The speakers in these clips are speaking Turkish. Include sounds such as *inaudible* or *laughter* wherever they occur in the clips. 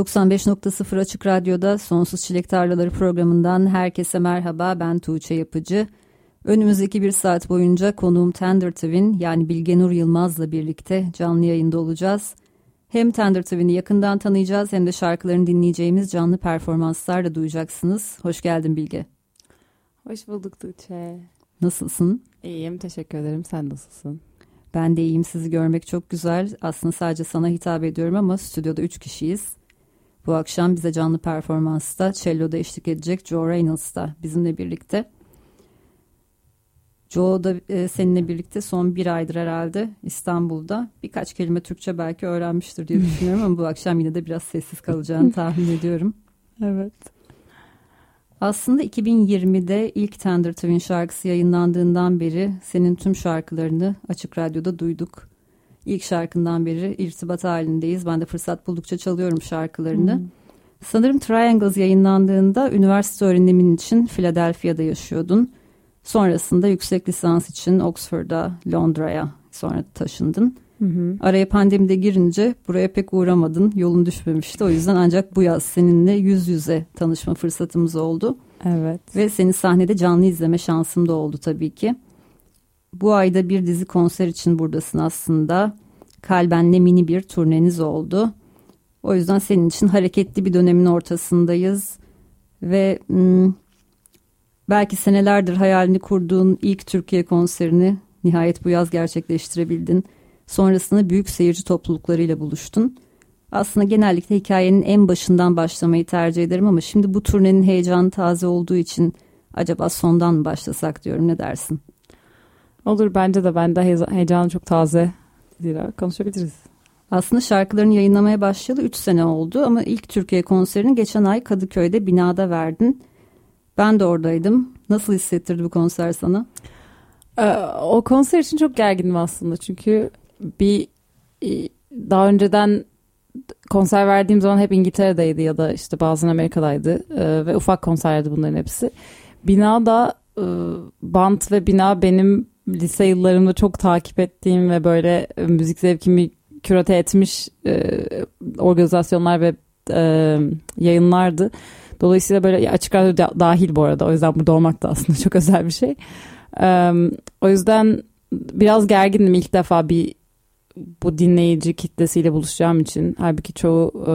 95.0 Açık Radyo'da Sonsuz Çilek Tarlaları programından herkese merhaba ben Tuğçe Yapıcı. Önümüzdeki bir saat boyunca konuğum Tender Twin yani Bilge Nur Yılmaz'la birlikte canlı yayında olacağız. Hem Tender Twin'i yakından tanıyacağız hem de şarkılarını dinleyeceğimiz canlı performanslar da duyacaksınız. Hoş geldin Bilge. Hoş bulduk Tuğçe. Nasılsın? İyiyim teşekkür ederim sen nasılsın? Ben de iyiyim sizi görmek çok güzel. Aslında sadece sana hitap ediyorum ama stüdyoda üç kişiyiz. Bu akşam bize canlı performansta cello'da eşlik edecek Joe Reynolds da bizimle birlikte. Joe da e, seninle birlikte son bir aydır herhalde İstanbul'da. Birkaç kelime Türkçe belki öğrenmiştir diye düşünüyorum ama bu akşam yine de biraz sessiz kalacağını tahmin *laughs* ediyorum. Evet. Aslında 2020'de ilk Tender Twin şarkısı yayınlandığından beri senin tüm şarkılarını Açık Radyo'da duyduk ilk şarkından beri irtibat halindeyiz. Ben de fırsat buldukça çalıyorum şarkılarını. Hmm. Sanırım Triangles yayınlandığında üniversite öğrenimin için Philadelphia'da yaşıyordun. Sonrasında yüksek lisans için Oxford'a, Londra'ya sonra taşındın. Hı hı. Araya pandemide girince buraya pek uğramadın. Yolun düşmemişti. O yüzden ancak bu yaz seninle yüz yüze tanışma fırsatımız oldu. Evet. Ve seni sahnede canlı izleme şansım da oldu tabii ki. Bu ayda bir dizi konser için buradasın aslında. Kalben'le mini bir turneniz oldu. O yüzden senin için hareketli bir dönemin ortasındayız. Ve hmm, belki senelerdir hayalini kurduğun ilk Türkiye konserini nihayet bu yaz gerçekleştirebildin. Sonrasında büyük seyirci topluluklarıyla buluştun. Aslında genellikle hikayenin en başından başlamayı tercih ederim ama şimdi bu turnenin heyecanı taze olduğu için acaba sondan mı başlasak diyorum ne dersin? Olur bence de ben de heyecanı çok taze. Zira konuşabiliriz. Aslında şarkılarını yayınlamaya başlayalı 3 sene oldu ama ilk Türkiye konserini geçen ay Kadıköy'de binada verdin. Ben de oradaydım. Nasıl hissettirdi bu konser sana? Ee, o konser için çok gergindim aslında çünkü bir daha önceden konser verdiğim zaman hep İngiltere'deydi ya da işte bazen Amerika'daydı ee, ve ufak konserlerdi bunların hepsi. Binada e, band ve bina benim lise yıllarımda çok takip ettiğim ve böyle e, müzik zevkimi kürate etmiş e, organizasyonlar ve e, yayınlardı. Dolayısıyla böyle açık radyo dahil bu arada. O yüzden burada olmak da aslında çok *laughs* özel bir şey. E, o yüzden biraz gergindim ilk defa bir bu dinleyici kitlesiyle buluşacağım için. Halbuki çoğu e,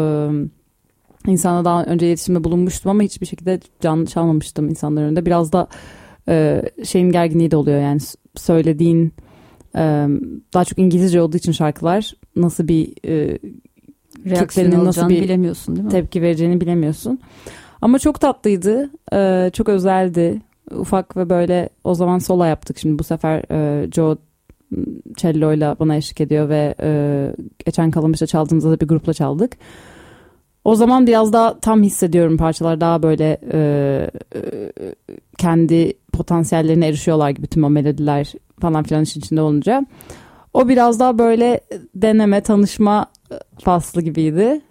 insana daha önce iletişimde bulunmuştum ama hiçbir şekilde canlı çalmamıştım insanların önünde. Biraz da e, şeyin gerginliği de oluyor yani söylediğin e, daha çok İngilizce olduğu için şarkılar nasıl bir e, nasıl bir bilemiyorsun değil mi? Tepki vereceğini bilemiyorsun. Ama çok tatlıydı. E, çok özeldi. Ufak ve böyle o zaman sola yaptık. Şimdi bu sefer e, Joe cello ile bana eşlik ediyor ve e, geçen Kalamış'ta çaldığımızda da bir grupla çaldık. O zaman biraz daha tam hissediyorum parçalar daha böyle e, e, kendi potansiyellerine erişiyorlar gibi tüm o melodiler falan filan işin içinde olunca. O biraz daha böyle deneme, tanışma faslı gibiydi.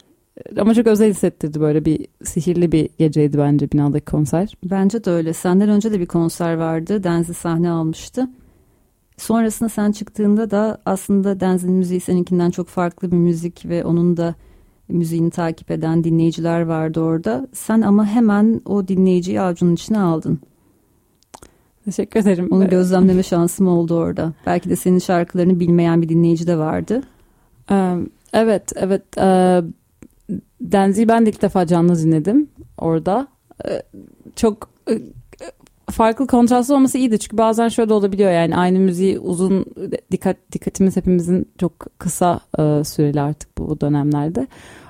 Ama çok özel hissettirdi böyle bir sihirli bir geceydi bence binadaki konser. Bence de öyle. Senden önce de bir konser vardı. Denzi sahne almıştı. Sonrasında sen çıktığında da aslında Denzi'nin müziği seninkinden çok farklı bir müzik ve onun da müziğini takip eden dinleyiciler vardı orada. Sen ama hemen o dinleyiciyi avucunun içine aldın. Teşekkür ederim. Onu gözlemleme şansım oldu orada. Belki de senin şarkılarını bilmeyen bir dinleyici de vardı. Evet, evet. Denzi'yi ben de ilk defa canlı dinledim orada. Çok farklı kontrastlı olması iyiydi. Çünkü bazen şöyle olabiliyor yani aynı müziği uzun dikkat dikkatimiz hepimizin çok kısa e, süreli artık bu dönemlerde.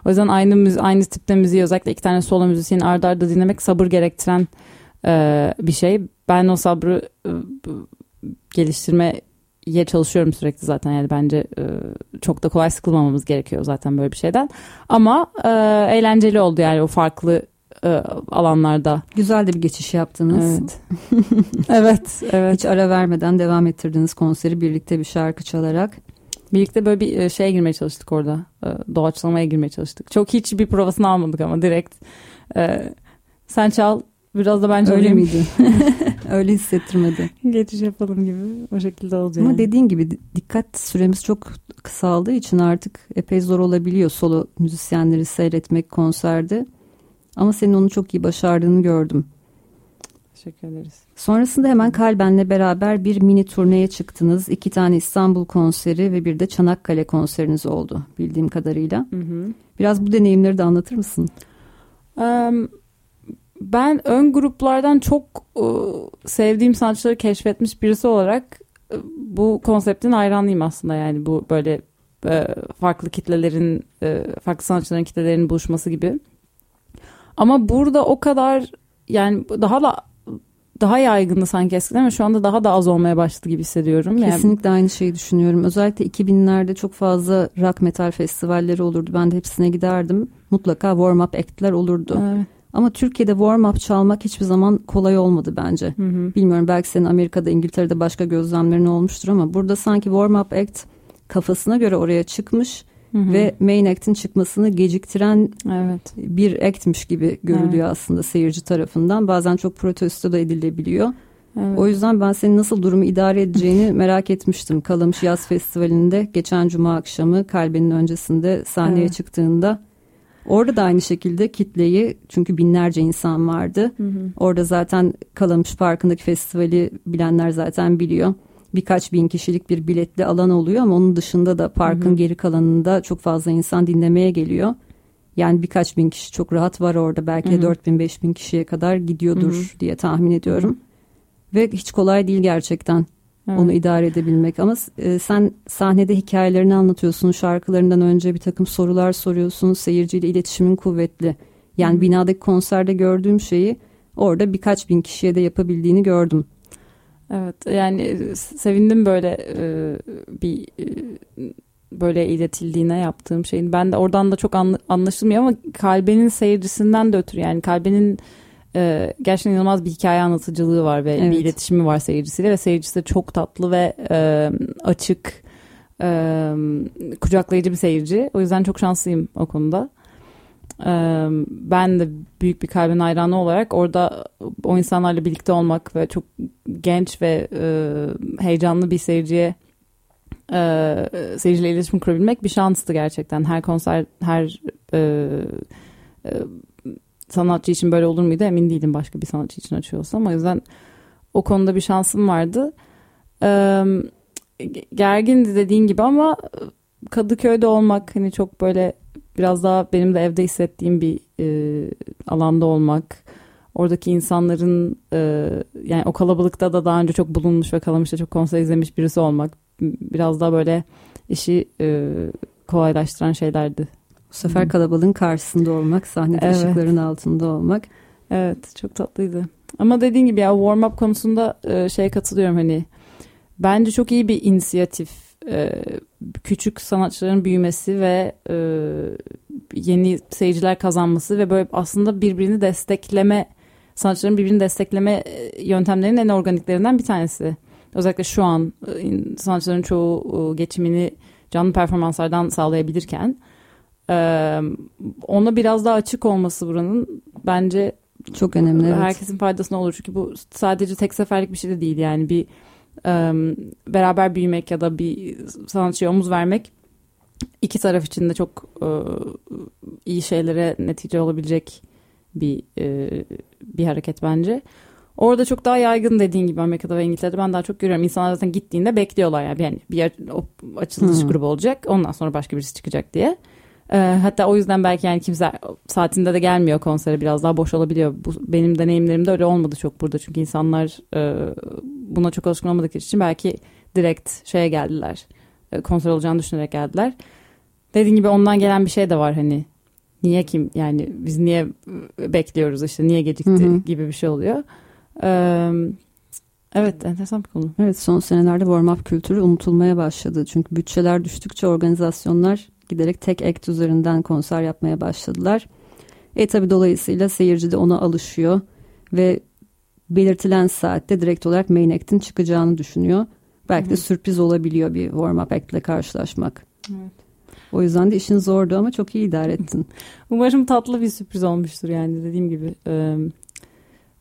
O yüzden aynı müzi aynı tipte müziği özellikle iki tane solo müzisyeni ardarda arda dinlemek sabır gerektiren e, bir şey. Ben o sabrı e, geliştirmeye çalışıyorum sürekli zaten yani bence e, çok da kolay sıkılmamamız gerekiyor zaten böyle bir şeyden. Ama e, eğlenceli oldu yani o farklı e, alanlarda. Güzel de bir geçiş yaptınız. Evet. *laughs* evet, evet. Hiç ara vermeden devam ettirdiniz konseri birlikte bir şarkı çalarak. Birlikte böyle bir e, şeye girmeye çalıştık orada. E, doğaçlamaya girmeye çalıştık. Çok hiç bir provasını almadık ama direkt. E, sen çal biraz da ben çalayım. Öyle miydi? *laughs* *laughs* Öyle hissettirmedi. Geçiş yapalım gibi o şekilde olacak. Ama dediğin gibi dikkat süremiz çok kısaldığı için artık epey zor olabiliyor solo müzisyenleri seyretmek konserde. Ama senin onu çok iyi başardığını gördüm. Teşekkür ederiz. Sonrasında hemen Kalben'le beraber bir mini turneye çıktınız. İki tane İstanbul konseri ve bir de Çanakkale konseriniz oldu bildiğim kadarıyla. Hı hı. Biraz bu deneyimleri de anlatır mısın? Um, ben ön gruplardan çok uh, sevdiğim sanatçıları keşfetmiş birisi olarak uh, bu konseptin hayranıyım aslında. Yani bu böyle uh, farklı kitlelerin, uh, farklı sanatçıların kitlelerin buluşması gibi. Ama burada o kadar yani daha da daha yaygındı sanki eskiden ama şu anda daha da az olmaya başladı gibi hissediyorum. Kesinlikle yani... aynı şeyi düşünüyorum. Özellikle 2000'lerde çok fazla rock metal festivalleri olurdu. Ben de hepsine giderdim. Mutlaka warm up act'ler olurdu. Evet. Ama Türkiye'de warm up çalmak hiçbir zaman kolay olmadı bence. Hı hı. Bilmiyorum belki senin Amerika'da, İngiltere'de başka gözlemlerin olmuştur ama burada sanki warm up act kafasına göre oraya çıkmış Hı hı. ve main act'in çıkmasını geciktiren evet. bir act'miş gibi görülüyor evet. aslında seyirci tarafından. Bazen çok protesto da edilebiliyor. Evet. O yüzden ben senin nasıl durumu idare edeceğini *laughs* merak etmiştim. Kalamış Yaz Festivali'nde geçen cuma akşamı kalbenin öncesinde sahneye evet. çıktığında Orada da aynı şekilde kitleyi çünkü binlerce insan vardı. Hı hı. Orada zaten Kalamış Parkı'ndaki festivali bilenler zaten biliyor birkaç bin kişilik bir biletli alan oluyor ama onun dışında da parkın hı hı. geri kalanında çok fazla insan dinlemeye geliyor. Yani birkaç bin kişi çok rahat var orada. Belki de 4 bin 5 bin kişiye kadar gidiyordur hı hı. diye tahmin ediyorum. Hı hı. Ve hiç kolay değil gerçekten evet. onu idare edebilmek. Ama e, sen sahnede hikayelerini anlatıyorsun. Şarkılarından önce bir takım sorular soruyorsun. Seyirciyle iletişimin kuvvetli. Yani hı hı. binadaki konserde gördüğüm şeyi orada birkaç bin kişiye de yapabildiğini gördüm. Evet yani e, sevindim böyle e, bir e, böyle iletildiğine yaptığım şeyin. Ben de oradan da çok anlaşılmıyor ama kalbenin seyircisinden de ötürü yani kalbenin gerçekten inanılmaz bir hikaye anlatıcılığı var ve evet. bir iletişimi var seyircisiyle ve seyircisi de çok tatlı ve açık kucaklayıcı bir seyirci. O yüzden çok şanslıyım o konuda ben de büyük bir kalbin hayranı olarak orada o insanlarla birlikte olmak ve çok genç ve heyecanlı bir seyirciye seyirciyle iletişim kurabilmek bir şanstı gerçekten. Her konser, her sanatçı için böyle olur muydu emin değilim başka bir sanatçı için açıyorsam. O yüzden o konuda bir şansım vardı. gergindi dediğin gibi ama Kadıköy'de olmak hani çok böyle biraz daha benim de evde hissettiğim bir e, alanda olmak. Oradaki insanların e, yani o kalabalıkta da daha önce çok bulunmuş ve kalamışta çok konser izlemiş birisi olmak. Biraz daha böyle işi e, kolaylaştıran şeylerdi. Bu sefer kalabalığın karşısında olmak, sahnede evet. ışıkların altında olmak. Evet çok tatlıydı. Ama dediğin gibi ya warm up konusunda e, şeye katılıyorum hani bence çok iyi bir inisiyatif e, küçük sanatçıların büyümesi ve e, yeni seyirciler kazanması ve böyle aslında birbirini destekleme sanatçıların birbirini destekleme e, yöntemlerinin en organiklerinden bir tanesi. Özellikle şu an sanatçıların çoğu geçimini canlı performanslardan sağlayabilirken ona biraz daha açık olması buranın bence çok önemli. Evet. Herkesin faydasına olur çünkü bu sadece tek seferlik bir şey de değil yani bir beraber büyümek ya da bir sanatçıya omuz vermek iki taraf için de çok iyi şeylere netice olabilecek bir bir hareket bence. Orada çok daha yaygın dediğin gibi Amerika'da ve İngiltere'de ben daha çok görüyorum. İnsanlar zaten gittiğinde bekliyorlar yani, yani bir yer, o açılış hmm. grubu olacak ondan sonra başka birisi çıkacak diye. Ee, hatta o yüzden belki yani kimse saatinde de gelmiyor konsere biraz daha boş olabiliyor. Bu, benim deneyimlerimde öyle olmadı çok burada çünkü insanlar e, buna çok alışkın olmadıkları için belki direkt şeye geldiler. E, konser olacağını düşünerek geldiler. Dediğim gibi ondan gelen bir şey de var hani niye kim yani biz niye bekliyoruz işte niye gecikti hı hı. gibi bir şey oluyor. Ee, evet enteresan bir konu. Evet son senelerde warm-up kültürü unutulmaya başladı. Çünkü bütçeler düştükçe organizasyonlar giderek tek act üzerinden konser yapmaya başladılar. E tabi dolayısıyla seyirci de ona alışıyor ve belirtilen saatte direkt olarak main act'in çıkacağını düşünüyor. Belki de sürpriz olabiliyor bir warm-up act ile karşılaşmak. Evet. O yüzden de işin zordu ama çok iyi idare ettin. *laughs* Umarım tatlı bir sürpriz olmuştur yani dediğim gibi. E,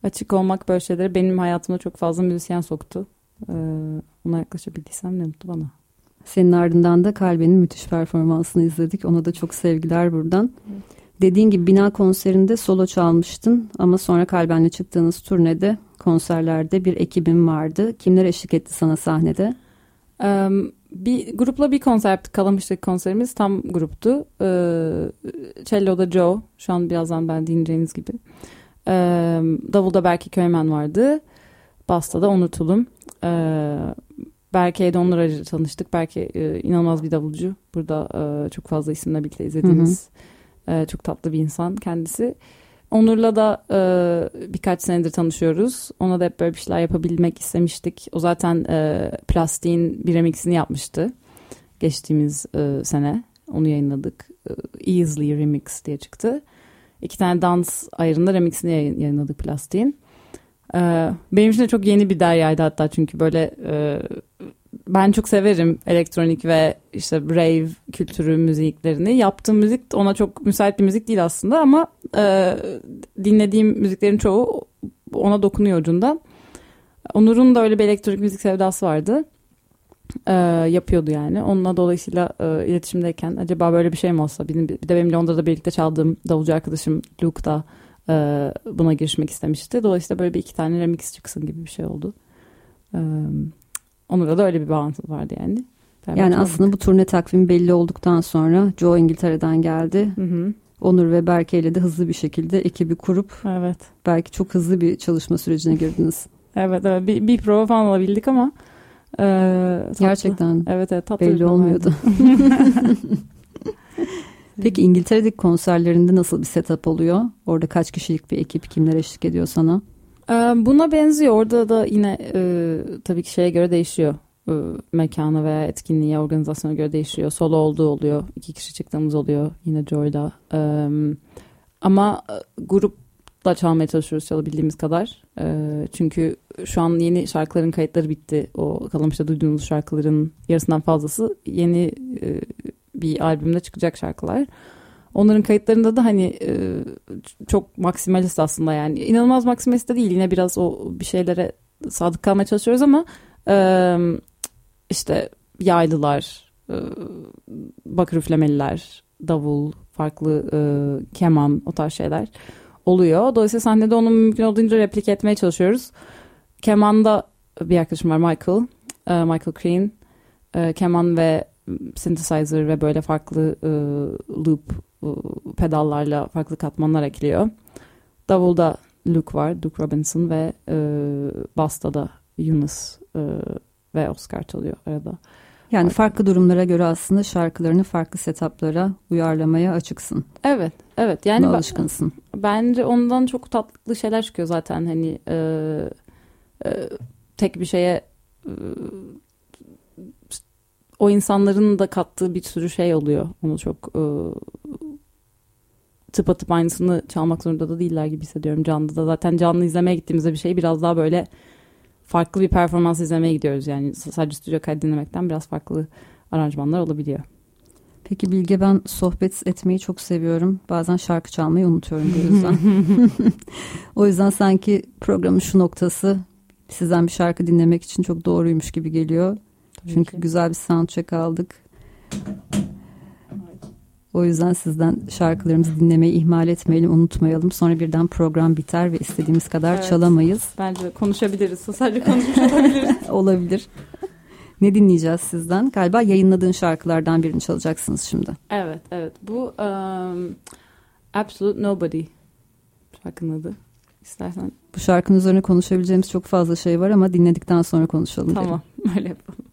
açık olmak böyle şeyleri benim hayatımda çok fazla müzisyen soktu. E, ona yaklaşabildiysem ne mutlu bana. Senin ardından da Kalbe'nin müthiş performansını izledik. Ona da çok sevgiler buradan. Dediğin gibi bina konserinde solo çalmıştın ama sonra Kalben'le çıktığınız turnede konserlerde bir ekibin vardı. Kimler eşlik etti sana sahnede? Um, bir grupla bir konser yaptık. Kalamış'taki konserimiz tam gruptu. Ee, Cello'da Joe. Şu an birazdan ben dinleyeceğiniz gibi. Ee, Davulda Berke Köymen vardı. Basta da Onur Tulum. Ee, Berke'ye de onlar aracı tanıştık. Berke e, inanılmaz bir davulcu. Burada e, çok fazla isimle birlikte izlediğimiz e, çok tatlı bir insan kendisi. Onur'la da e, birkaç senedir tanışıyoruz. Ona da hep böyle bir şeyler yapabilmek istemiştik. O zaten e, Plastiğin bir remixini yapmıştı. Geçtiğimiz e, sene. Onu yayınladık. E, Easily Remix diye çıktı. İki tane dans ayrında remixini yayınladık Plastiğin. E, benim için de çok yeni bir deryaydı hatta çünkü böyle... E, ben çok severim elektronik ve işte rave kültürü müziklerini. Yaptığım müzik ona çok müsait bir müzik değil aslında ama e, dinlediğim müziklerin çoğu ona dokunuyor ucundan. Onur'un da öyle bir elektronik müzik sevdası vardı. E, yapıyordu yani. Onunla dolayısıyla e, iletişimdeyken acaba böyle bir şey mi olsa? Bir, bir de benim Londra'da birlikte çaldığım davulcu arkadaşım Luke da e, buna girişmek istemişti. Dolayısıyla böyle bir iki tane remix çıksın gibi bir şey oldu. E, Onur'la da öyle bir bağlantı vardı yani. Ben yani aslında bu turne takvimi belli olduktan sonra Joe İngiltere'den geldi. Hı hı. Onur ve Berke ile de hızlı bir şekilde ekibi kurup evet. belki çok hızlı bir çalışma sürecine girdiniz. *laughs* evet evet bir, bir prova falan alabildik ama e, gerçekten evet, evet tatlı belli olmuyordu. *laughs* Peki İngiltere'deki konserlerinde nasıl bir setup oluyor? Orada kaç kişilik bir ekip kimler eşlik ediyor sana? Buna benziyor. Orada da yine e, tabii ki şeye göre değişiyor. E, mekana veya etkinliğe, organizasyona göre değişiyor. Solo olduğu oluyor. iki kişi çıktığımız oluyor. Yine Joy'la. E, ama grupla çalmaya çalışıyoruz çalabildiğimiz kadar. E, çünkü şu an yeni şarkıların kayıtları bitti. O Kalamış'ta duyduğunuz şarkıların yarısından fazlası yeni e, bir albümde çıkacak şarkılar. Onların kayıtlarında da hani e, çok maksimalist aslında yani. inanılmaz maksimalist de değil. Yine biraz o bir şeylere sadık kalmaya çalışıyoruz ama e, işte yaylılar, e, bakır üflemeliler, davul, farklı keman o tarz şeyler oluyor. Dolayısıyla sahnede onu mümkün olduğunca replik etmeye çalışıyoruz. Kemanda bir arkadaşım var Michael, Michael Green. E, keman ve synthesizer ve böyle farklı e, loop pedallarla farklı katmanlar ekliyor. Davulda Luke var, Luke Robinson ve e, Basta da Yunus e, ve Oscar çalıyor arada. Yani farklı durumlara göre aslında şarkılarını farklı setuplara uyarlamaya açıksın. Evet, evet. Yani Buna alışkınsın. Bence ondan çok tatlı şeyler çıkıyor zaten. Hani e, e, tek bir şeye e, o insanların da kattığı bir sürü şey oluyor. Onu çok e, tıpatıp aynısını çalmak zorunda da değiller gibi hissediyorum canlı da. Zaten canlı izlemeye gittiğimizde bir şey biraz daha böyle farklı bir performans izlemeye gidiyoruz. Yani sadece stüdyo kaydı dinlemekten biraz farklı aranjmanlar olabiliyor. Peki Bilge ben sohbet etmeyi çok seviyorum. Bazen şarkı çalmayı unutuyorum bu yüzden. *laughs* *laughs* o yüzden sanki programın şu noktası sizden bir şarkı dinlemek için çok doğruymuş gibi geliyor. Tabii Çünkü ki. güzel bir soundcheck aldık. O yüzden sizden şarkılarımızı dinlemeyi ihmal etmeyelim, unutmayalım. Sonra birden program biter ve istediğimiz kadar evet, çalamayız. Bence konuşabiliriz. Sadece konuşmuş olabiliriz. *laughs* Olabilir. Ne dinleyeceğiz sizden? Galiba yayınladığın şarkılardan birini çalacaksınız şimdi. Evet, evet. Bu um, Absolute Nobody şarkının adı. İstersen. Bu şarkının üzerine konuşabileceğimiz çok fazla şey var ama dinledikten sonra konuşalım. Tamam, derim. *laughs* öyle yapalım.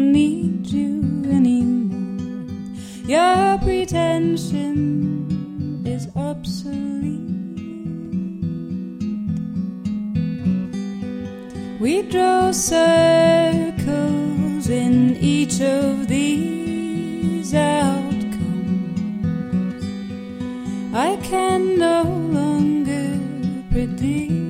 Your pretension is obsolete. We draw circles in each of these outcomes. I can no longer predict.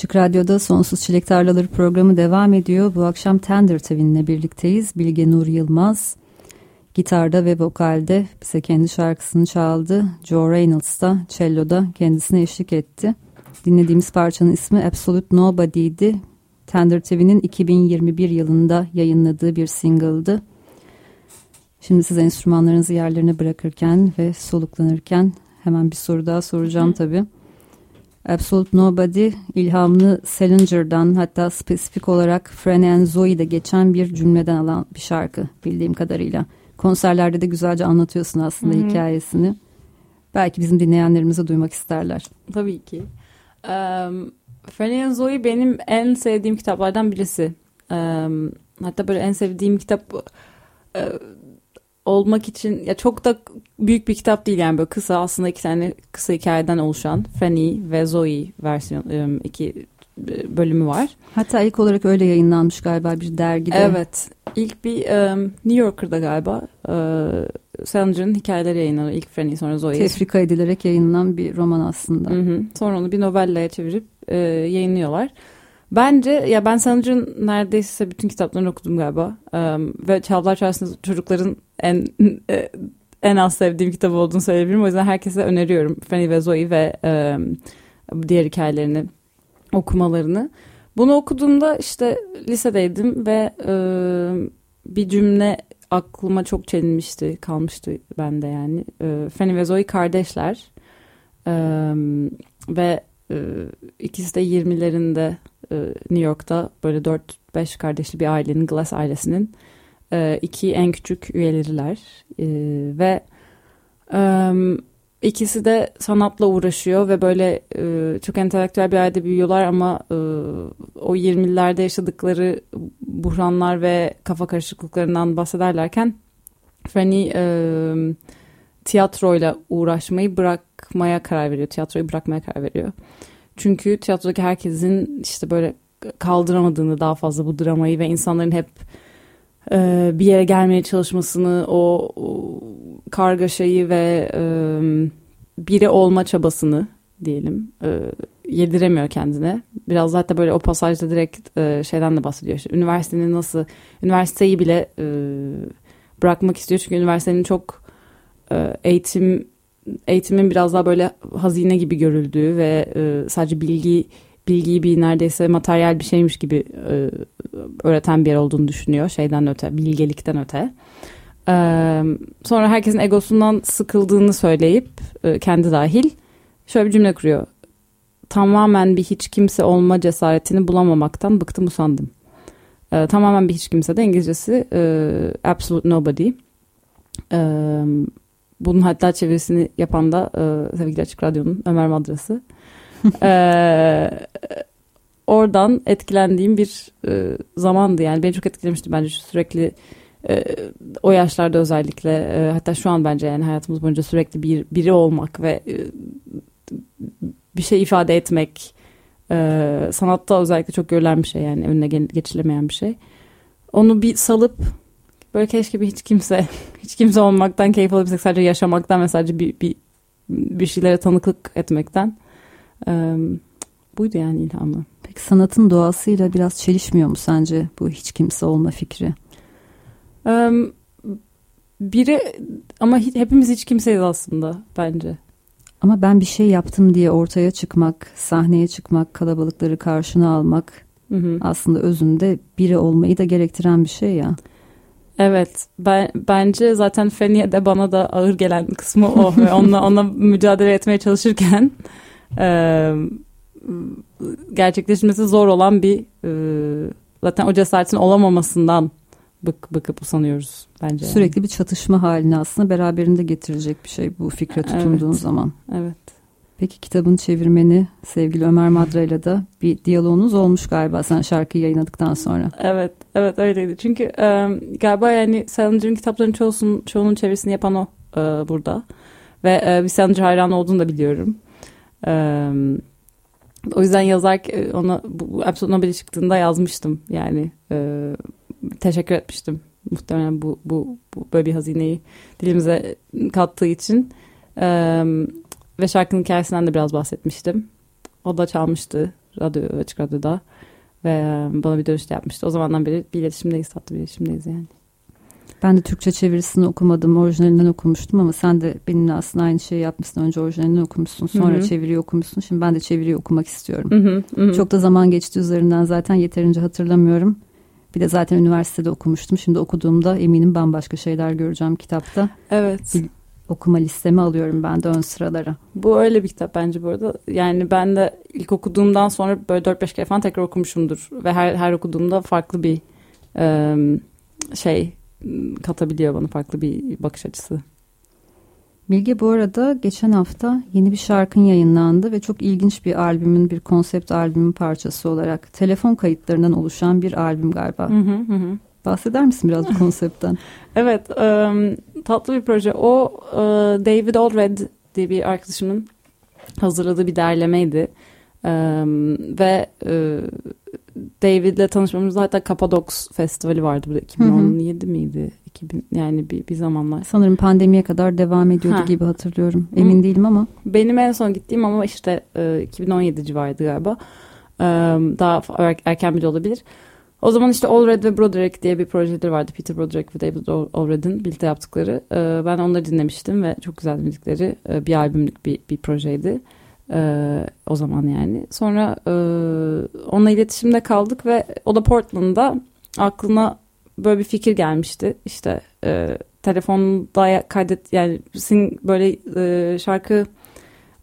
Açık Radyo'da Sonsuz Çilek Tarlaları programı devam ediyor. Bu akşam Tender Tavin'le birlikteyiz. Bilge Nur Yılmaz gitarda ve vokalde bize kendi şarkısını çaldı. Joe Reynolds da cello'da kendisine eşlik etti. Dinlediğimiz parçanın ismi Absolute Nobody'di. Tender TV'nin 2021 yılında yayınladığı bir single'dı. Şimdi size enstrümanlarınızı yerlerine bırakırken ve soluklanırken hemen bir soru daha soracağım tabii. Absolute Nobody ilhamını Salinger'dan hatta spesifik olarak Fran and Zoe'de geçen bir cümleden alan bir şarkı bildiğim kadarıyla. Konserlerde de güzelce anlatıyorsun aslında Hı-hı. hikayesini. Belki bizim dinleyenlerimize duymak isterler. Tabii ki. Um, Fran and Zoe benim en sevdiğim kitaplardan birisi. Um, hatta böyle en sevdiğim kitap olmak için ya çok da büyük bir kitap değil yani böyle kısa aslında iki tane kısa hikayeden oluşan Fanny ve Zoe versiyon iki e, bölümü var. Hatta ilk olarak öyle yayınlanmış galiba bir dergide. Evet. İlk bir um, New Yorker'da galiba uh, Salinger'ın hikayeleri yayınlanıyor. İlk Franny sonra Zoe. Tefrika edilerek yayınlanan bir roman aslında. Hı hı. Sonra onu bir novellaya çevirip e, yayınlıyorlar. Bence ya ben Salinger'ın neredeyse bütün kitaplarını okudum galiba. Um, ve Çavlar Çarşısı'nda çocukların en e, en az sevdiğim kitap olduğunu söyleyebilirim. O yüzden herkese öneriyorum. Fanny ve Zoe ve e, diğer hikayelerini okumalarını. Bunu okuduğumda işte lisedeydim ve e, bir cümle aklıma çok çelinmişti, kalmıştı bende yani. E, Fanny ve Zoe kardeşler e, ve ikisi de 20'lerinde e, New York'ta böyle 4-5 kardeşli bir ailenin, Glass ailesinin e, iki en küçük üyeleriler e, ve e, ikisi de sanatla uğraşıyor ve böyle e, çok entelektüel bir ailede büyüyorlar ama e, o 20'lerde yaşadıkları buhranlar ve kafa karışıklıklarından bahsederlerken Fanny e, tiyatroyla uğraşmayı bırakmaya karar veriyor. Tiyatroyu bırakmaya karar veriyor. Çünkü tiyatrodaki herkesin işte böyle kaldıramadığını daha fazla bu dramayı ve insanların hep e, bir yere gelmeye çalışmasını, o, o kargaşayı ve e, biri olma çabasını diyelim e, yediremiyor kendine. Biraz zaten böyle o pasajda direkt e, şeyden de bahsediyor. İşte, üniversitenin nasıl, üniversiteyi bile e, bırakmak istiyor. Çünkü üniversitenin çok e, eğitim eğitimin biraz daha böyle hazine gibi görüldüğü ve e, sadece bilgi bilgiyi bir neredeyse materyal bir şeymiş gibi e, öğreten bir yer olduğunu düşünüyor. Şeyden öte, bilgelikten öte. E, sonra herkesin egosundan sıkıldığını söyleyip e, kendi dahil şöyle bir cümle kuruyor. Tamamen bir hiç kimse olma cesaretini bulamamaktan bıktım usandım. E, tamamen bir hiç kimse de İngilizcesi e, absolute nobody. E, bunun hatta çevirisini yapan da e, sevgili Açık Radyo'nun Ömer Madrası. Ee, *laughs* oradan etkilendiğim bir e, zamandı. Yani beni çok etkilemişti bence sürekli e, o yaşlarda özellikle. E, hatta şu an bence yani hayatımız boyunca sürekli bir biri olmak ve e, bir şey ifade etmek e, sanatta özellikle çok görülen bir şey yani önüne geçilemeyen bir şey. Onu bir salıp böyle keşke bir hiç kimse *laughs* hiç kimse olmaktan keyif alabilsek sadece yaşamaktan ve sadece bir, bir bir şeylere tanıklık etmekten ee, buydu yani ilhamı. Peki sanatın doğasıyla biraz çelişmiyor mu sence bu hiç kimse olma fikri? Ee, biri ama hepimiz hiç kimseyiz aslında bence. Ama ben bir şey yaptım diye ortaya çıkmak, sahneye çıkmak, kalabalıkları karşına almak hı hı. aslında özünde biri olmayı da gerektiren bir şey ya. Evet, ben bence zaten Feniye de bana da ağır gelen kısmı o ve onunla *laughs* ona mücadele etmeye çalışırken e, gerçekleşmesi zor olan bir e, zaten o cesaretin olamamasından bık, bıkıp usanıyoruz bence. Sürekli yani. bir çatışma halini aslında beraberinde getirecek bir şey bu fikre tutunduğun evet. zaman. Evet. Peki kitabın çevirmeni sevgili Ömer Madra ile de bir diyaloğunuz olmuş galiba sen şarkıyı yayınladıktan sonra. Evet, evet öyleydi. Çünkü e, galiba yani Salinger'ın kitaplarının çoğusunun, çoğunun çevirisini yapan o e, burada. Ve e, bir Salinger hayranı olduğunu da biliyorum. Ee, o yüzden yazarken ona bu Absolute Nobel çıktığında yazmıştım yani e, teşekkür etmiştim muhtemelen bu, bu, bu böyle bir hazineyi dilimize kattığı için e, ve şarkının hikayesinden de biraz bahsetmiştim o da çalmıştı radyo açık radyoda ve bana bir dönüş de yapmıştı o zamandan beri bir iletişimdeyiz tatlı bir iletişimdeyiz yani. Ben de Türkçe çevirisini okumadım. Orijinalinden okumuştum ama sen de benimle aslında aynı şeyi yapmışsın. Önce orijinalini okumuşsun. Sonra Hı-hı. çeviriyi okumuşsun. Şimdi ben de çeviriyi okumak istiyorum. Hı-hı. Hı-hı. Çok da zaman geçti üzerinden zaten yeterince hatırlamıyorum. Bir de zaten üniversitede okumuştum. Şimdi okuduğumda eminim bambaşka şeyler göreceğim kitapta. Evet. Bir okuma listemi alıyorum ben de ön sıralara. Bu öyle bir kitap bence bu arada. Yani ben de ilk okuduğumdan sonra böyle 4-5 kere falan tekrar okumuşumdur. Ve her, her okuduğumda farklı bir e, şey katabiliyor bana farklı bir bakış açısı. Bilge bu arada geçen hafta yeni bir şarkın yayınlandı ve çok ilginç bir albümün bir konsept albümün parçası olarak telefon kayıtlarından oluşan bir albüm galiba. Hı hı hı. Bahseder misin biraz bu *laughs* konseptten? evet um, tatlı bir proje. O uh, David Allred diye bir arkadaşımın hazırladığı bir derlemeydi. E, ve e, David'le tanışmamızda hatta Kapadoks Festivali vardı burada 2017 hı hı. miydi? 2000 yani bir, bir zamanlar. Sanırım pandemiye kadar devam ediyordu ha. gibi hatırlıyorum. Emin hı. değilim ama. Benim en son gittiğim ama işte e, 2017 civarıydı galiba. E, daha erken bile olabilir. O zaman işte Allred ve Broderick diye bir projeleri vardı. Peter Broderick ve David Allred'in birlikte yaptıkları. E, ben onları dinlemiştim ve çok güzel müzikleri. E, bir albümlük bir, bir projeydi. Ee, o zaman yani. Sonra e, onunla iletişimde kaldık ve o da Portland'da aklına böyle bir fikir gelmişti. İşte e, telefonda kaydet yani sing, böyle e, şarkı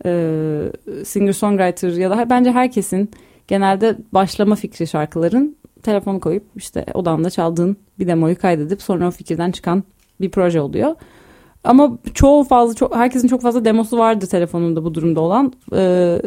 e, singer songwriter ya da bence herkesin genelde başlama fikri şarkıların telefonu koyup işte odanda çaldığın bir demoyu kaydedip sonra o fikirden çıkan bir proje oluyor. Ama çoğu fazla çok herkesin çok fazla demosu vardı telefonunda bu durumda olan. Ee,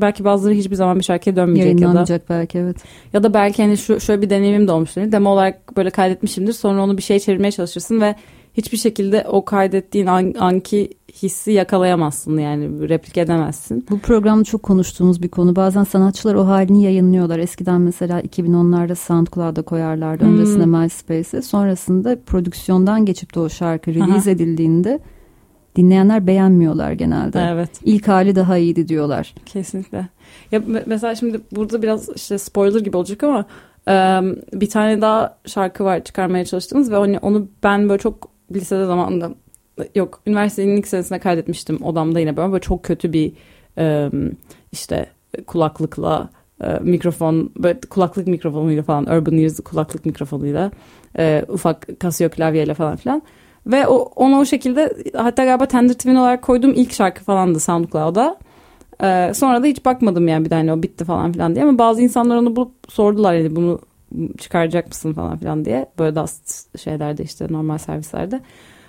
belki bazıları hiçbir zaman bir şarkıya dönmeyecek ya da belki evet. Ya da belki hani şu şöyle bir deneyimim de olmuştur. Demo olarak böyle kaydetmişimdir. Sonra onu bir şey çevirmeye çalışırsın ve hiçbir şekilde o kaydettiğin an, anki hissi yakalayamazsın yani replik edemezsin. Bu programda çok konuştuğumuz bir konu. Bazen sanatçılar o halini yayınlıyorlar. Eskiden mesela 2010'larda SoundCloud'a koyarlardı. Hmm. Öncesinde MySpace'e. Sonrasında prodüksiyondan geçip de o şarkı release Aha. edildiğinde dinleyenler beğenmiyorlar genelde. Evet. İlk hali daha iyiydi diyorlar. Kesinlikle. Ya mesela şimdi burada biraz işte spoiler gibi olacak ama bir tane daha şarkı var çıkarmaya çalıştığımız ve onu, onu ben böyle çok lisede zamanında yok üniversitenin ilk senesinde kaydetmiştim odamda yine böyle, böyle çok kötü bir işte kulaklıkla mikrofon böyle kulaklık mikrofonuyla falan Urban Ears kulaklık mikrofonuyla ufak Casio klavyeyle falan filan ve o, onu o şekilde hatta galiba Tender Twin olarak koyduğum ilk şarkı falandı SoundCloud'a. Ee, sonra da hiç bakmadım yani bir tane o bitti falan filan diye ama bazı insanlar onu bulup sordular yani bunu çıkaracak mısın falan filan diye. Böyle dust şeylerde işte normal servislerde.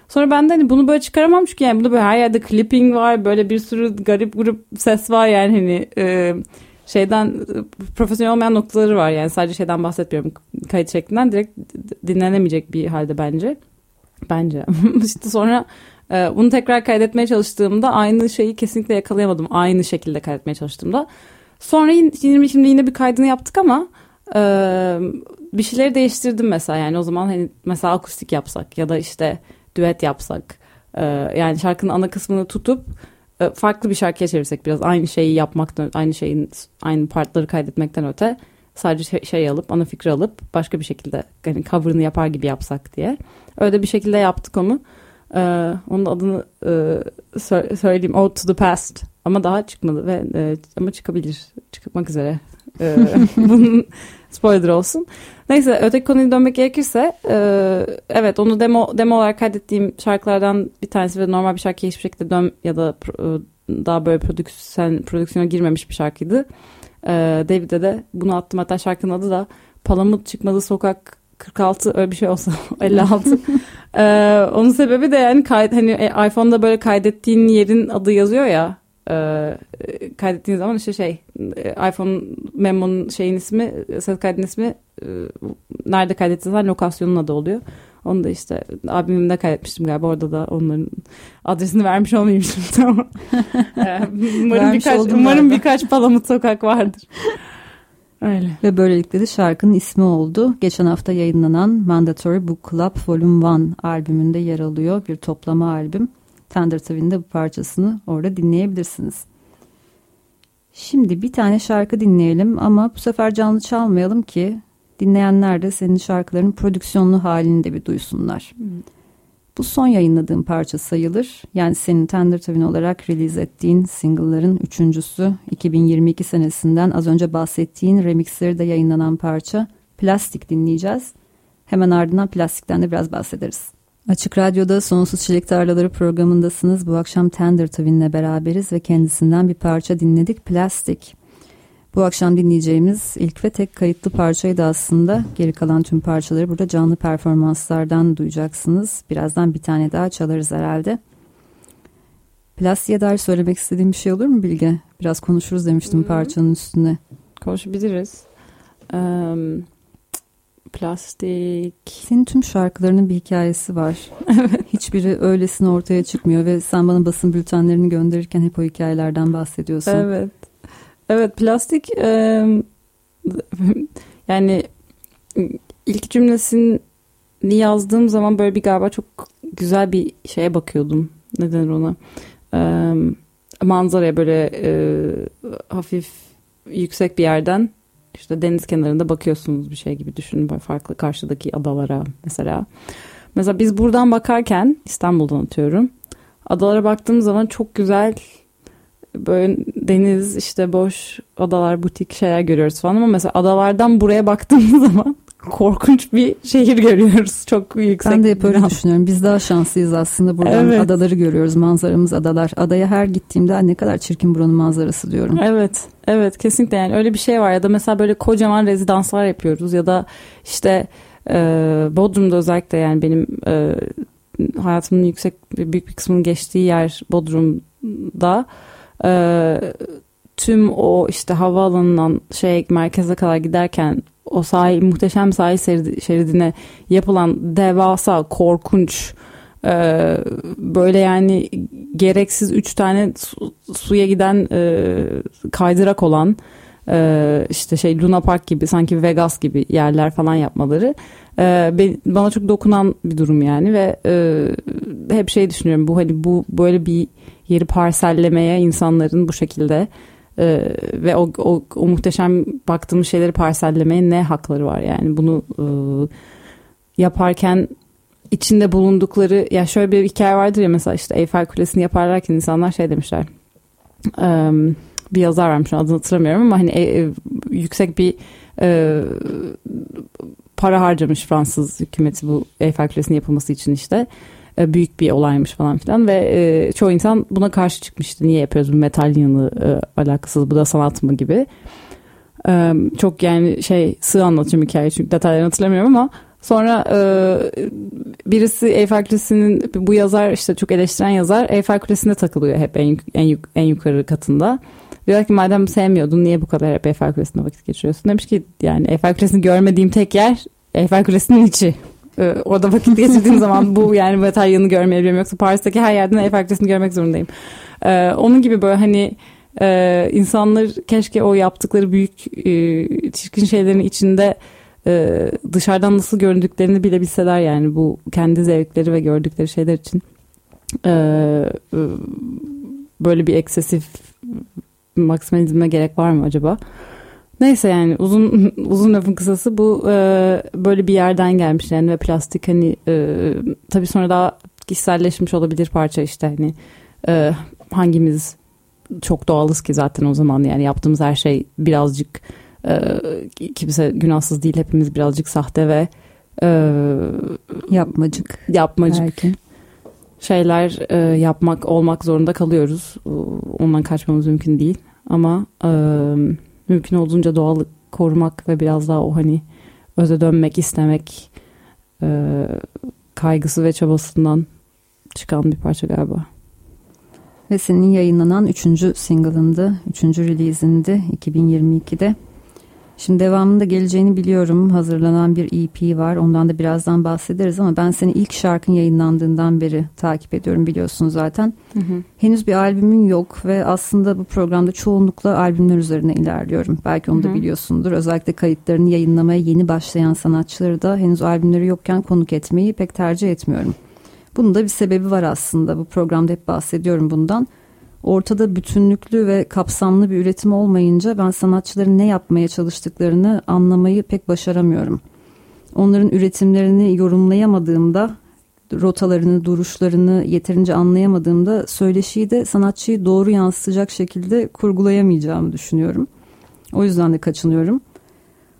Sonra ben de hani bunu böyle çıkaramam çünkü yani burada böyle her yerde clipping var. Böyle bir sürü garip grup ses var yani hani e, şeyden profesyonel olmayan noktaları var. Yani sadece şeyden bahsetmiyorum kayıt şeklinden direkt dinlenemeyecek bir halde bence. Bence. *laughs* işte sonra e, bunu tekrar kaydetmeye çalıştığımda aynı şeyi kesinlikle yakalayamadım. Aynı şekilde kaydetmeye çalıştığımda. Sonra yine, şimdi yine bir kaydını yaptık ama e, bir şeyleri değiştirdim mesela. Yani o zaman hani mesela akustik yapsak ya da işte düet yapsak. E, yani şarkının ana kısmını tutup e, farklı bir şarkıya çevirsek biraz aynı şeyi yapmaktan, aynı şeyin aynı partları kaydetmekten öte sadece şey, şey alıp ana fikri alıp başka bir şekilde hani cover'ını yapar gibi yapsak diye. Öyle bir şekilde yaptık onu. Ee, onun adını e, söyleyeyim Ode to the Past ama daha çıkmadı ve e, ama çıkabilir çıkmak üzere ee, *laughs* bunun spoiler olsun neyse öteki konuya dönmek gerekirse e, evet onu demo demo olarak kaydettiğim şarkılardan bir tanesi ve normal bir şarkıya hiçbir şekilde dön ya da e, daha böyle prodüksiyon prodüksiyona girmemiş bir şarkıydı e, David'e de bunu attım hatta şarkının adı da Palamut Çıkmadı Sokak 46 öyle bir şey olsa *laughs* 56. ee, onun sebebi de yani kayıt hani e, iPhone'da böyle kaydettiğin yerin adı yazıyor ya. E, kaydettiğin zaman işte şey e, iPhone memonun şeyin ismi ses kaydının ismi e, nerede kaydettiğin lokasyonun adı oluyor. Onu da işte abimimde kaydetmiştim galiba orada da onların adresini vermiş olmayayım şimdi ama. Ee, *laughs* umarım birkaç, umarım birkaç palamut sokak vardır. *laughs* Öyle. Ve böylelikle de şarkının ismi oldu. Geçen hafta yayınlanan Mandatory Book Club Volume 1 albümünde yer alıyor. Bir toplama albüm. Tender Twin'de bu parçasını orada dinleyebilirsiniz. Şimdi bir tane şarkı dinleyelim ama bu sefer canlı çalmayalım ki dinleyenler de senin şarkıların prodüksiyonlu halini de bir duysunlar. Hmm. Bu son yayınladığım parça sayılır. Yani senin Tender Twin olarak release ettiğin single'ların üçüncüsü 2022 senesinden az önce bahsettiğin remixleri de yayınlanan parça Plastik dinleyeceğiz. Hemen ardından plastikten de biraz bahsederiz. Açık Radyo'da Sonsuz Çilek Tarlaları programındasınız. Bu akşam Tender Twin'le beraberiz ve kendisinden bir parça dinledik. Plastik. Bu akşam dinleyeceğimiz ilk ve tek kayıtlı parçaydı aslında. Geri kalan tüm parçaları burada canlı performanslardan duyacaksınız. Birazdan bir tane daha çalarız herhalde. Plastiğe dair söylemek istediğim bir şey olur mu Bilge? Biraz konuşuruz demiştim hmm. parçanın üstüne. Konuşabiliriz. Um, plastik. Senin tüm şarkılarının bir hikayesi var. *laughs* Hiçbiri öylesine ortaya çıkmıyor ve sen bana basın bültenlerini gönderirken hep o hikayelerden bahsediyorsun. Evet. Evet plastik e, *laughs* yani ilk cümlesini yazdığım zaman böyle bir galiba çok güzel bir şeye bakıyordum. Neden ona? E, manzaraya böyle e, hafif yüksek bir yerden işte deniz kenarında bakıyorsunuz bir şey gibi düşünün böyle farklı karşıdaki adalara mesela. Mesela biz buradan bakarken İstanbul'dan atıyorum. Adalara baktığımız zaman çok güzel böyle deniz işte boş adalar butik şeyler görüyoruz falan ama mesela adalardan buraya baktığımız *laughs* zaman korkunç bir şehir görüyoruz. Çok yüksek. Ben de hep öyle düşünüyorum. Biz daha şanslıyız aslında buradan evet. adaları görüyoruz. Manzaramız adalar. Adaya her gittiğimde ne kadar çirkin buranın manzarası diyorum. Evet. Evet kesinlikle yani öyle bir şey var ya da mesela böyle kocaman rezidanslar yapıyoruz ya da işte e, Bodrum'da özellikle yani benim e, hayatımın yüksek büyük bir kısmının geçtiği yer Bodrum'da e, tüm o işte havaalanından şey merkeze kadar giderken o sahil muhteşem sahil şeridine yapılan devasa korkunç e, böyle yani gereksiz üç tane su, suya giden e, kaydırak olan e, işte şey Luna Park gibi sanki Vegas gibi yerler falan yapmaları e, bana çok dokunan bir durum yani ve e, hep şey düşünüyorum bu hani bu böyle bir yeri parsellemeye insanların bu şekilde ee, ve o, o, o muhteşem baktığımız şeyleri parsellemeye ne hakları var? Yani bunu e, yaparken içinde bulundukları ya şöyle bir hikaye vardır ya mesela işte Eyfel Kulesi'ni yaparlarken insanlar şey demişler e, bir yazar varmış adını hatırlamıyorum ama hani e, e, yüksek bir e, para harcamış Fransız hükümeti bu Eyfel Kulesi'nin yapılması için işte e, büyük bir olaymış falan filan ve e, çoğu insan buna karşı çıkmıştı. Niye yapıyoruz bu metal yanı e, alakasız bu da sanat mı gibi. E, çok yani şey sığ anlatacağım hikaye çünkü detaylarını hatırlamıyorum ama sonra e, birisi Eyfel Kulesi'nin bu yazar işte çok eleştiren yazar Eyfel Kulesi'ne takılıyor hep en, en, en yukarı katında. Diyor ki madem sevmiyordun niye bu kadar hep Eyfel Kulesi'nde vakit geçiriyorsun? Demiş ki yani Eyfel Kulesi'ni görmediğim tek yer Eyfel Kulesi'nin içi e, orada vakit geçirdiğim *laughs* zaman bu yani metal yanı görmeyebilirim. Yoksa Paris'teki her yerden Eiffel görmek zorundayım. E, onun gibi böyle hani e, insanlar keşke o yaptıkları büyük e, çirkin şeylerin içinde e, dışarıdan nasıl göründüklerini bilebilseler yani bu kendi zevkleri ve gördükleri şeyler için e, e, böyle bir eksesif maksimalizme gerek var mı acaba? Neyse yani uzun *laughs* uzun lafın kısası bu e, böyle bir yerden gelmiş yani ve plastik hani e, tabii sonra daha kişiselleşmiş olabilir parça işte hani e, hangimiz çok doğalız ki zaten o zaman yani yaptığımız her şey birazcık e, kimse günahsız değil hepimiz birazcık sahte ve e, yapmacık. Yapmacık. Belki. şeyler e, yapmak olmak zorunda kalıyoruz. Ondan kaçmamız mümkün değil. Ama e, mümkün olduğunca doğal korumak ve biraz daha o hani öze dönmek istemek e, kaygısı ve çabasından çıkan bir parça galiba. Ve senin yayınlanan üçüncü single'ındı, üçüncü release'indi 2022'de. Şimdi devamında geleceğini biliyorum. Hazırlanan bir EP var. Ondan da birazdan bahsederiz ama ben seni ilk şarkın yayınlandığından beri takip ediyorum biliyorsun zaten. Hı hı. Henüz bir albümün yok ve aslında bu programda çoğunlukla albümler üzerine ilerliyorum. Belki onu hı hı. da biliyorsundur. Özellikle kayıtlarını yayınlamaya yeni başlayan sanatçıları da henüz albümleri yokken konuk etmeyi pek tercih etmiyorum. Bunun da bir sebebi var aslında. Bu programda hep bahsediyorum bundan ortada bütünlüklü ve kapsamlı bir üretim olmayınca ben sanatçıların ne yapmaya çalıştıklarını anlamayı pek başaramıyorum. Onların üretimlerini yorumlayamadığımda, rotalarını, duruşlarını yeterince anlayamadığımda söyleşiyi de sanatçıyı doğru yansıtacak şekilde kurgulayamayacağımı düşünüyorum. O yüzden de kaçınıyorum.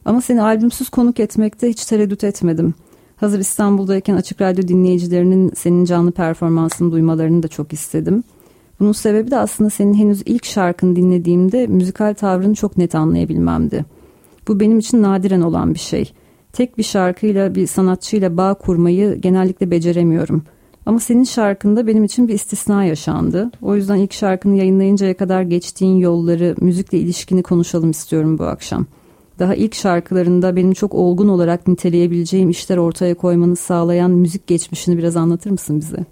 Ama seni albümsüz konuk etmekte hiç tereddüt etmedim. Hazır İstanbul'dayken Açık Radyo dinleyicilerinin senin canlı performansını duymalarını da çok istedim.'' Bunun sebebi de aslında senin henüz ilk şarkını dinlediğimde müzikal tavrını çok net anlayabilmemdi. Bu benim için nadiren olan bir şey. Tek bir şarkıyla bir sanatçıyla bağ kurmayı genellikle beceremiyorum. Ama senin şarkında benim için bir istisna yaşandı. O yüzden ilk şarkını yayınlayıncaya kadar geçtiğin yolları, müzikle ilişkini konuşalım istiyorum bu akşam. Daha ilk şarkılarında benim çok olgun olarak niteleyebileceğim işler ortaya koymanı sağlayan müzik geçmişini biraz anlatır mısın bize?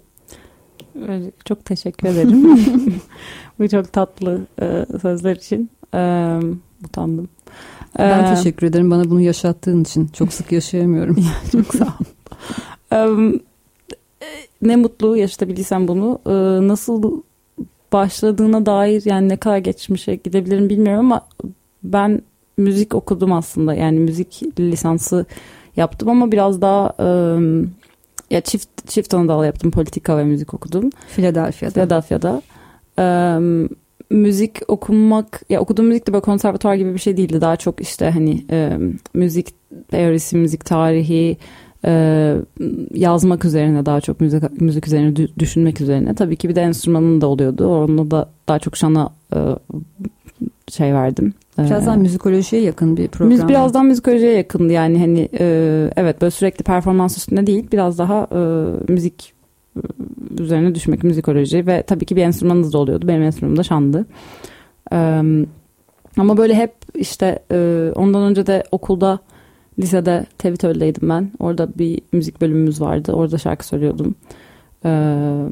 Çok teşekkür ederim. *laughs* Bu çok tatlı e, sözler için. Ee, utandım. Ben ee, teşekkür ederim bana bunu yaşattığın için. Çok sık yaşayamıyorum. *laughs* çok sağ ol. *laughs* Ee, ne mutlu yaşatabildiysem bunu. Ee, nasıl başladığına dair yani ne kadar geçmişe gidebilirim bilmiyorum ama ben müzik okudum aslında. Yani müzik lisansı yaptım ama biraz daha ıı, ya çift çift anadal yaptım. Politika ve müzik okudum. Philadelphia'da. Philadelphia'da. Ee, müzik okumak ya okuduğum müzik de böyle konservatuar gibi bir şey değildi. Daha çok işte hani e, müzik teorisi, müzik tarihi, e, yazmak üzerine daha çok müzik müzik üzerine düşünmek üzerine. Tabii ki bir de enstrümanın da oluyordu. Onda da daha çok şana e, şey verdim. Birazdan ee, müzikolojiye yakın bir program. Müz, birazdan müzikolojiye yakındı yani hani e, evet böyle sürekli performans üstünde değil biraz daha e, müzik e, üzerine düşmek müzikoloji ve tabii ki bir enstrümanınız da oluyordu. Benim enstrümanım da şandı. E, ama böyle hep işte e, ondan önce de okulda lisede Tevitöl'deydim ben. Orada bir müzik bölümümüz vardı. Orada şarkı söylüyordum. Ee,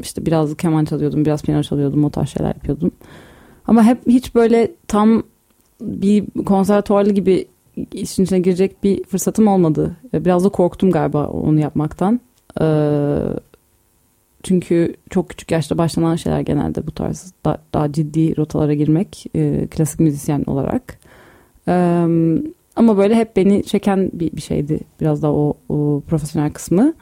işte biraz keman çalıyordum, biraz piyano çalıyordum, o tarz şeyler yapıyordum. Ama hep hiç böyle tam bir konservatuarlı gibi işin içine girecek bir fırsatım olmadı. Biraz da korktum galiba onu yapmaktan. Ee, çünkü çok küçük yaşta başlanan şeyler genelde bu tarz daha, daha ciddi rotalara girmek e, klasik müzisyen olarak. Ama böyle hep beni çeken bir, bir şeydi biraz da o, o profesyonel kısmı.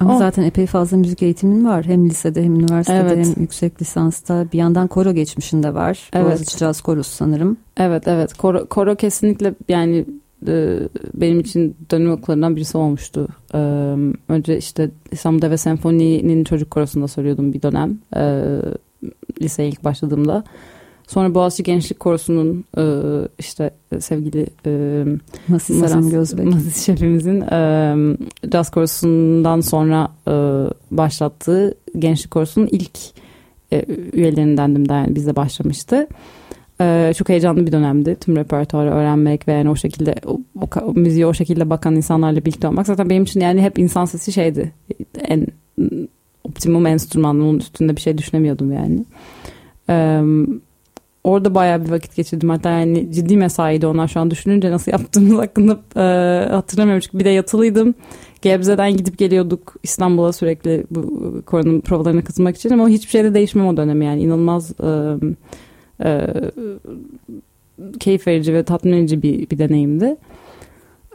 Ama o. zaten epey fazla müzik eğitimin var. Hem lisede hem üniversitede evet. hem yüksek lisansta. Bir yandan koro geçmişinde var. Evet. Boğaziçi Caz Korosu sanırım. Evet evet. Koro, koro kesinlikle yani e, benim için dönüm okullarından birisi olmuştu. E, önce işte İstanbul Deve Senfoni'nin çocuk korosunda söylüyordum bir dönem. E, liseye ilk başladığımda. Sonra Boğaziçi Gençlik Korosu'nun e, işte sevgili e, Masis Saram Gözbek Masis şefimizin e, caz korosundan sonra e, başlattığı Gençlik Korosu'nun ilk e, üyelerindendim de yani bizde başlamıştı. E, çok heyecanlı bir dönemdi. Tüm repertuarı öğrenmek ve yani o şekilde o, o, o müziğe o şekilde bakan insanlarla birlikte olmak zaten benim için yani hep insan sesi şeydi. En optimum enstrüman onun üstünde bir şey düşünemiyordum yani. Evet orada bayağı bir vakit geçirdim. Hatta yani ciddi mesaiydi onlar şu an düşününce nasıl yaptığımız hakkında e, hatırlamıyorum. Çünkü bir de yatılıydım. Gebze'den gidip geliyorduk İstanbul'a sürekli bu koronun provalarına katılmak için ama hiçbir şeyde değişmem o dönem yani inanılmaz e, e, keyif verici ve tatmin edici bir, bir deneyimdi.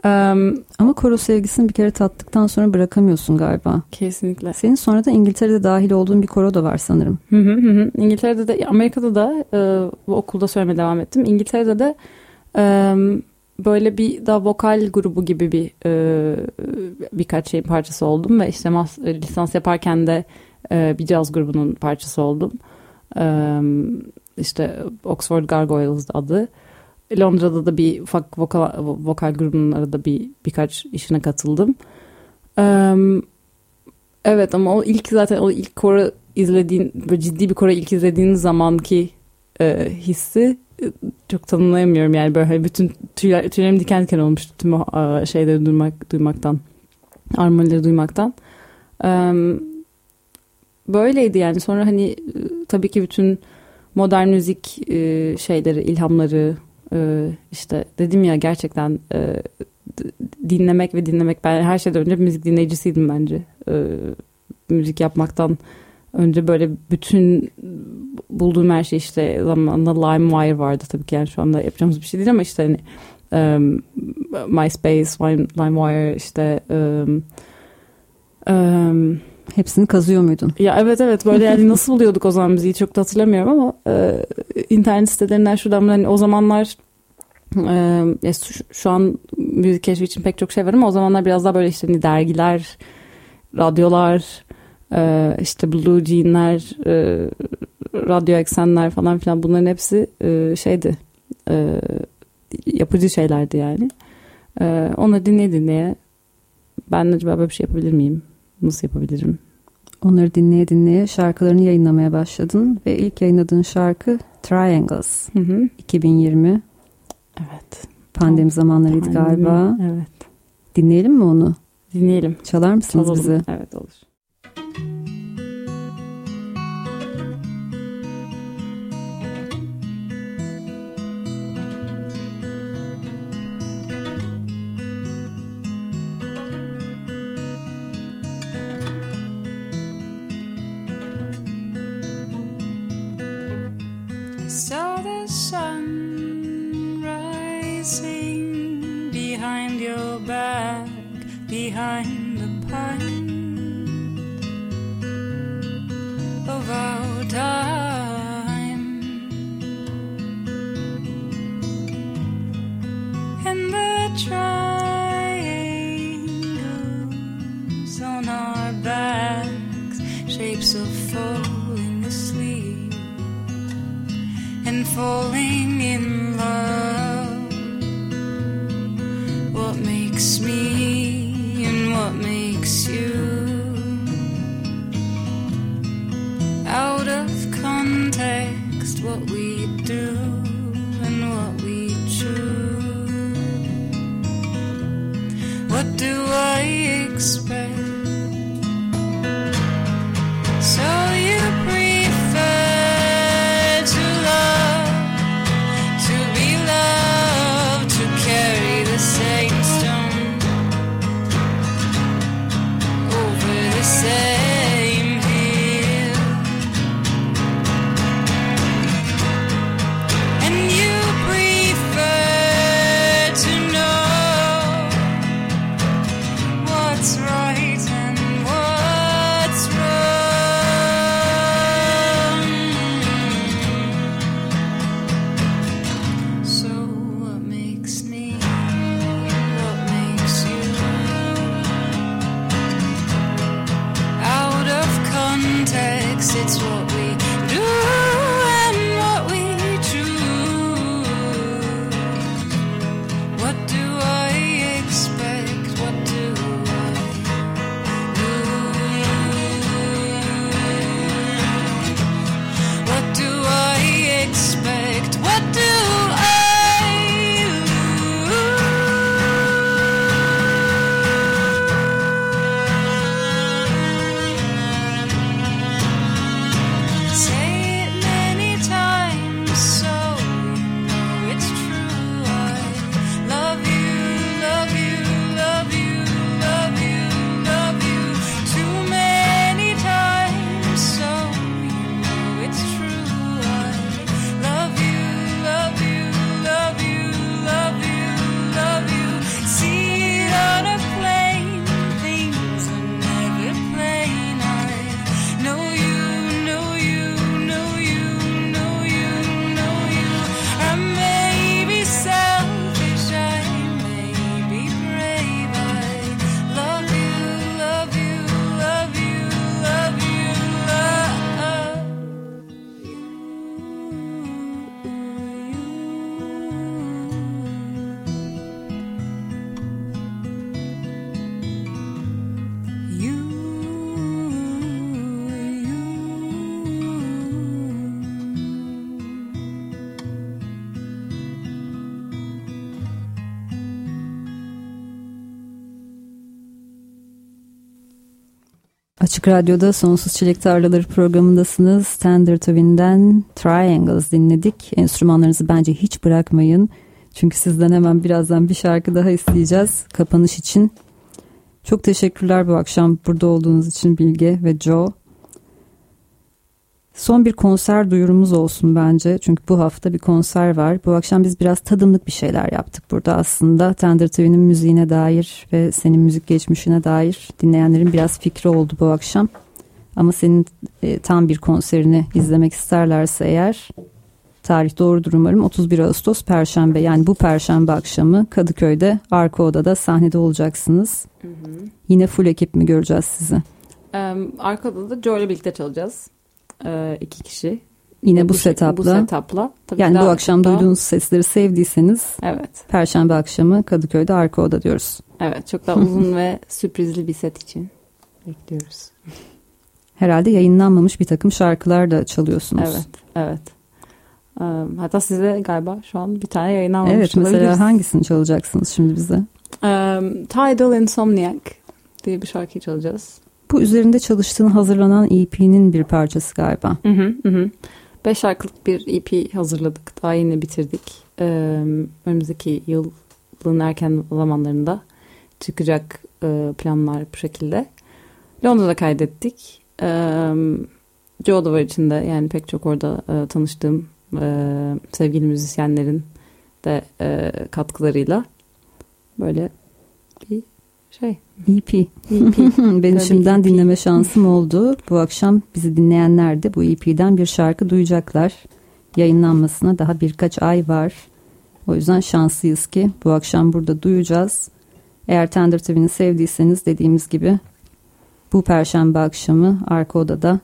Um, Ama koro sevgisini bir kere tattıktan sonra bırakamıyorsun galiba. Kesinlikle. Senin sonra da İngiltere'de dahil olduğun bir koro da var sanırım. Hı hı hı. İngiltere'de de Amerika'da da e, bu okulda söylemeye devam ettim. İngiltere'de de e, böyle bir da vokal grubu gibi bir e, birkaç şeyin parçası oldum ve işte mas, e, lisans yaparken de e, bir caz grubunun parçası oldum. E, işte Oxford Gargoyles adı. Londra'da da bir ufak vokal, vokal grubunun arada bir birkaç işine katıldım. Um, evet ama o ilk zaten o ilk koro izlediğin böyle ciddi bir koro ilk izlediğin zamanki e, hissi çok tanımlayamıyorum yani böyle hani bütün tüyler, tüylerim diken diken olmuştu tüm o e, şeyleri duymak, duymaktan armonileri duymaktan. Um, böyleydi yani sonra hani tabii ki bütün modern müzik e, şeyleri ilhamları ee, işte dedim ya gerçekten e, dinlemek ve dinlemek ben her şeyden önce müzik dinleyicisiydim bence. Ee, müzik yapmaktan önce böyle bütün bulduğum her şey işte zamanında LimeWire vardı tabii ki. Yani şu anda yapacağımız bir şey değil ama işte hani um, MySpace, LimeWire işte um, um, Hepsini kazıyor muydun? Ya evet evet böyle yani *laughs* nasıl buluyorduk o zaman müziği çok da hatırlamıyorum ama e, internet sitelerinden şuradan hani o zamanlar e, şu, şu an müzik keşfi için pek çok şey var ama o zamanlar biraz daha böyle işte hani dergiler, radyolar, e, işte Blue Jean'ler, e, radyo eksenler falan filan bunların hepsi e, şeydi e, yapıcı şeylerdi yani. E, onları dinleye dinleye ben acaba böyle bir şey yapabilir miyim? Nasıl yapabilirim? Onları dinleye dinleye şarkılarını yayınlamaya başladın ve ilk yayınladığın şarkı Triangles. Hı hı. 2020. Evet. Pandemi zamanlarıydı Pandemi, galiba. Evet. Dinleyelim mi onu? Dinleyelim. Çalar mısınız Çalalım. bize? Evet olur. What we Radyo'da Sonsuz Çilek Tarlaları programındasınız. Tender Twin'den Triangles dinledik. Enstrümanlarınızı bence hiç bırakmayın. Çünkü sizden hemen birazdan bir şarkı daha isteyeceğiz kapanış için. Çok teşekkürler bu akşam burada olduğunuz için Bilge ve Joe. Son bir konser duyurumuz olsun bence. Çünkü bu hafta bir konser var. Bu akşam biz biraz tadımlık bir şeyler yaptık burada aslında. Tender TV'nin müziğine dair ve senin müzik geçmişine dair dinleyenlerin biraz fikri oldu bu akşam. Ama senin e, tam bir konserini izlemek isterlerse eğer tarih doğrudur umarım 31 Ağustos Perşembe yani bu Perşembe akşamı Kadıköy'de arka odada sahnede olacaksınız. Yine full ekip mi göreceğiz sizi? Ee, arkada da Joe ile birlikte çalacağız. Ee, iki kişi. Yine bu, şek- setupla. Bu setupla. Tabii yani bu akşam daha- duyduğunuz sesleri sevdiyseniz Evet. Perşembe akşamı Kadıköy'de arka oda diyoruz. Evet. Çok daha uzun ve sürprizli bir set için bekliyoruz. *laughs* Herhalde yayınlanmamış bir takım şarkılar da çalıyorsunuz. Evet. Evet. Ee, hatta size galiba şu an bir tane yayınlanmamış Evet mesela olabiliriz. hangisini çalacaksınız şimdi bize? Ee, Tidal Insomniac diye bir şarkıyı çalacağız. Bu üzerinde çalıştığın hazırlanan EP'nin bir parçası galiba. Hı hı hı. Beş şarkılık bir EP hazırladık. Daha yeni bitirdik. Ee, önümüzdeki yılın erken zamanlarında çıkacak e, planlar bu şekilde. Londra'da kaydettik. Ee, Joe da var içinde. Yani pek çok orada e, tanıştığım e, sevgili müzisyenlerin de e, katkılarıyla böyle bir şey. EP. EP. *laughs* Benim şimdiden EP. dinleme şansım oldu. Bu akşam bizi dinleyenler de bu EP'den bir şarkı duyacaklar. Yayınlanmasına daha birkaç ay var. O yüzden şanslıyız ki bu akşam burada duyacağız. Eğer Tender TV'ni sevdiyseniz dediğimiz gibi bu perşembe akşamı arka odada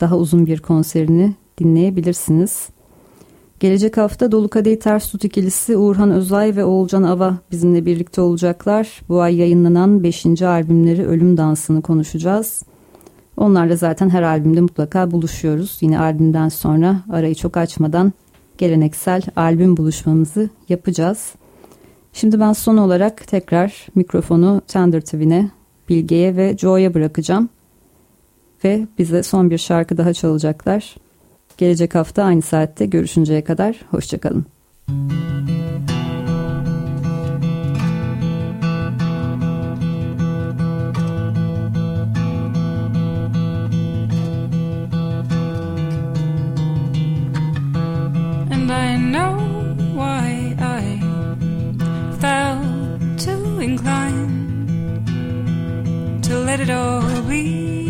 daha uzun bir konserini dinleyebilirsiniz. Gelecek hafta Dolu Kadehi Ters Tut ikilisi Uğurhan Özay ve Oğulcan Ava bizimle birlikte olacaklar. Bu ay yayınlanan 5. albümleri Ölüm Dansı'nı konuşacağız. Onlarla zaten her albümde mutlaka buluşuyoruz. Yine albümden sonra arayı çok açmadan geleneksel albüm buluşmamızı yapacağız. Şimdi ben son olarak tekrar mikrofonu Tender TV'ne, Bilge'ye ve Joe'ya bırakacağım. Ve bize son bir şarkı daha çalacaklar. Gelecek hafta aynı saatte görüşünceye kadar hoşçakalın. And I know why I felt too inclined to let it all be.